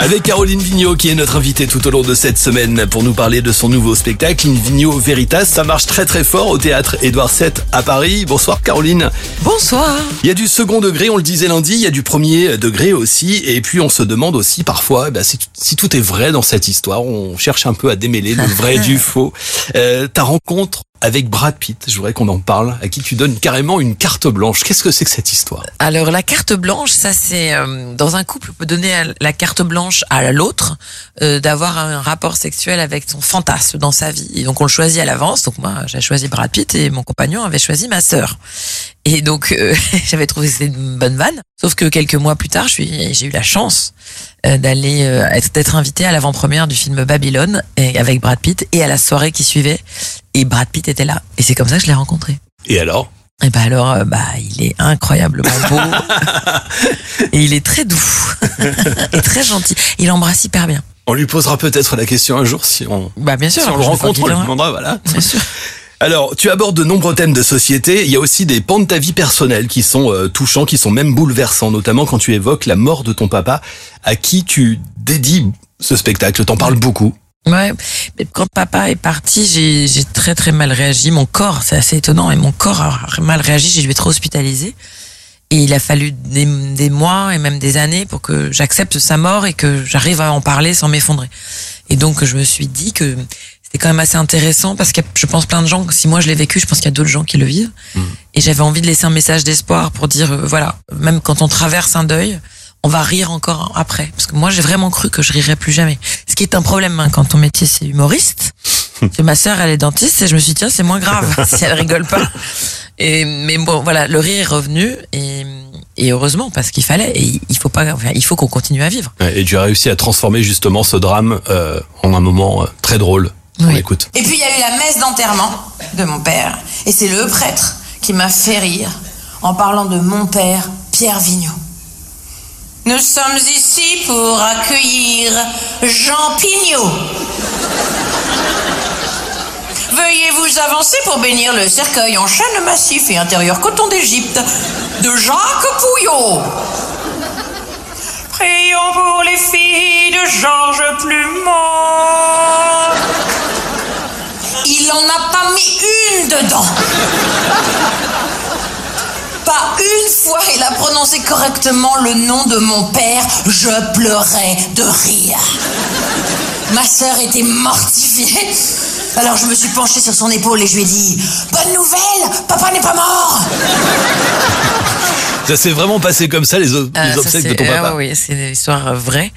Avec Caroline Vigneault qui est notre invitée tout au long de cette semaine pour nous parler de son nouveau spectacle In Vigneault Veritas. Ça marche très très fort au théâtre Édouard VII à Paris. Bonsoir Caroline. Bonsoir. Il y a du second degré, on le disait lundi, il y a du premier degré aussi. Et puis on se demande aussi parfois bah, si, si, tout est vrai dans cette histoire. On cherche un peu à démêler le vrai du faux. Euh, ta rencontre avec Brad Pitt. Je voudrais qu'on en parle, à qui tu donnes carrément une carte blanche. Qu'est-ce que c'est que cette histoire? Alors la carte blanche, ça c'est euh, dans un couple, on peut donner la carte blanche à l'autre euh, d'avoir un rapport sexuel avec son fantasme dans sa vie. Et donc on le choisit à l'avance. Donc moi j'ai choisi Brad Pitt et mon compagnon avait choisi ma sœur. Et donc euh, j'avais trouvé que c'était une bonne vanne. Sauf que quelques mois plus tard, j'ai eu la chance euh, d'aller être d'être invité à l'avant-première du film Babylone et avec Brad Pitt et à la soirée qui suivait et Brad Pitt était là. Et c'est comme ça que je l'ai rencontré. Et alors? Et bah alors, euh, bah il est incroyablement beau et il est très doux et très gentil. Il embrasse hyper bien. On lui posera peut-être la question un jour si on, bah bien sûr, si on le rencontre, on lui demandera, voilà. Bien sûr. Alors, tu abordes de nombreux thèmes de société. Il y a aussi des pans de ta vie personnelle qui sont euh, touchants, qui sont même bouleversants, notamment quand tu évoques la mort de ton papa, à qui tu dédies ce spectacle. T'en parles beaucoup. Ouais, mais quand papa est parti, j'ai très très mal réagi. Mon corps, c'est assez étonnant, et mon corps a mal réagi. J'ai dû être hospitalisé. Et il a fallu des, des, mois et même des années pour que j'accepte sa mort et que j'arrive à en parler sans m'effondrer. Et donc je me suis dit que c'était quand même assez intéressant parce que je pense plein de gens, si moi je l'ai vécu, je pense qu'il y a d'autres gens qui le vivent. Mmh. Et j'avais envie de laisser un message d'espoir pour dire, euh, voilà, même quand on traverse un deuil, on va rire encore après. Parce que moi, j'ai vraiment cru que je rirais plus jamais. Ce qui est un problème hein, quand ton métier c'est humoriste. que ma sœur, elle est dentiste et je me suis dit, tiens, c'est moins grave si elle rigole pas. Et, mais bon, voilà, le rire est revenu et, et heureusement parce qu'il fallait et il faut pas, enfin, il faut qu'on continue à vivre. Et tu as réussi à transformer justement ce drame euh, en un moment euh, très drôle. Oui. On écoute. Et puis il y a eu la messe d'enterrement de mon père et c'est le prêtre qui m'a fait rire en parlant de mon père, Pierre Vigneault. Nous sommes ici pour accueillir Jean Pignot. Veuillez vous avancer pour bénir le cercueil en chêne massif et intérieur coton d'Égypte de Jacques Pouillot. Prions pour les filles de Georges Plumont. Il en a pas mis une dedans. Pas une fois il a prononcé correctement le nom de mon père, je pleurais de rire. Ma sœur était mortifiée. Alors je me suis penchée sur son épaule et je lui ai dit Bonne nouvelle, papa n'est pas mort Ça s'est vraiment passé comme ça, les, les Ah, ça, obsèques de ton papa ah oui, c'est une histoire euh, vraie.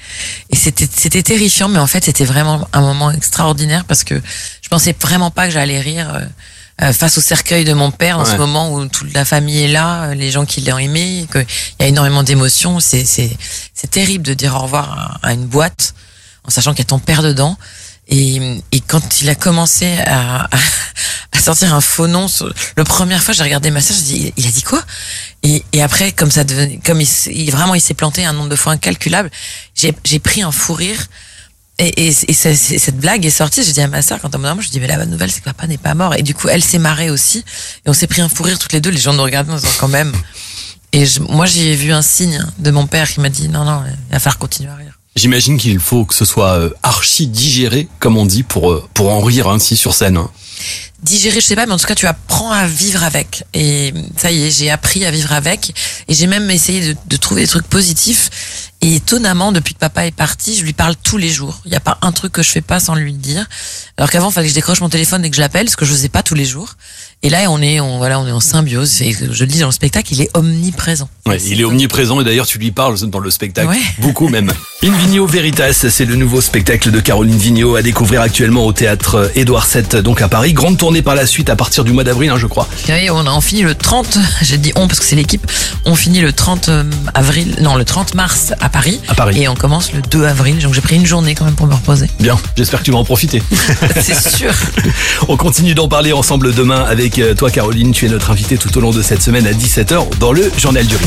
Et c'était, c'était terrifiant, mais en fait, c'était vraiment un moment extraordinaire parce que je pensais vraiment pas que j'allais rire euh, face au cercueil de mon père dans Ouais. ce moment où toute la famille est là, euh, les gens qui l'ont aimé, qu'il y a énormément d'émotions. C'est, c'est, c'est terrible de dire au revoir à, à une boîte en sachant qu'il y a ton père dedans. Et, et quand il a commencé à, à, à sortir un faux nom, le première fois, j'ai regardé ma sœur, j'ai dit, il a dit quoi? Et, et après, comme ça devenait, comme il, s'est- il- vraiment il s'est planté un nombre de fois incalculable, j'ai j'ai pris un fou rire. Et, et, et cette blague est sortie. J'ai dit à ma sœur quand on m'a je dis mais la bonne nouvelle c'est que papa n'est pas mort. Et du coup, elle s'est marrée aussi. Et on s'est pris un fou rire toutes les deux. Les gens nous regardaient en disant quand même. Et je- moi, j'ai vu un signe de mon père qui m'a dit non non, il va falloir continuer à rire. J'imagine qu'il faut que ce soit euh, archi digéré, comme on dit, pour, euh, pour en rire ainsi sur scène. hein. digérer, je sais pas, mais en tout cas, tu apprends à vivre avec. Et ça y est, j'ai appris à vivre avec. Et j'ai même essayé de, de trouver des trucs positifs. Et étonnamment, depuis que papa est parti, je lui parle tous les jours. Il n'y a pas un truc que je fais pas sans lui le dire. Alors qu'avant, il fallait que je décroche mon téléphone et que je l'appelle, ce que je faisais pas tous les jours. Et là, on est, on, voilà, on est en symbiose. Et je le dis dans le spectacle, il est omniprésent. Ouais, il est omniprésent et d'ailleurs tu lui parles dans le spectacle, Ouais. beaucoup même. In Vigno Veritas, c'est le nouveau spectacle de Caroline Vigneault à découvrir actuellement au théâtre Édouard VII, donc à Paris. Grande tournée par la suite à partir du mois d'avril, hein, je crois. Oui, on a on finit le 30, j'ai dit on parce que c'est l'équipe, on finit le 30 avril, non le 30 mars à Paris. À Paris. Et on commence le 2 avril, donc j'ai pris une journée quand même pour me reposer. Bien, j'espère que tu vas en profiter. c'est sûr. On continue d'en parler ensemble demain avec euh, toi Caroline, tu es notre invitée tout au long de cette semaine à 17h dans le Journal du Rire.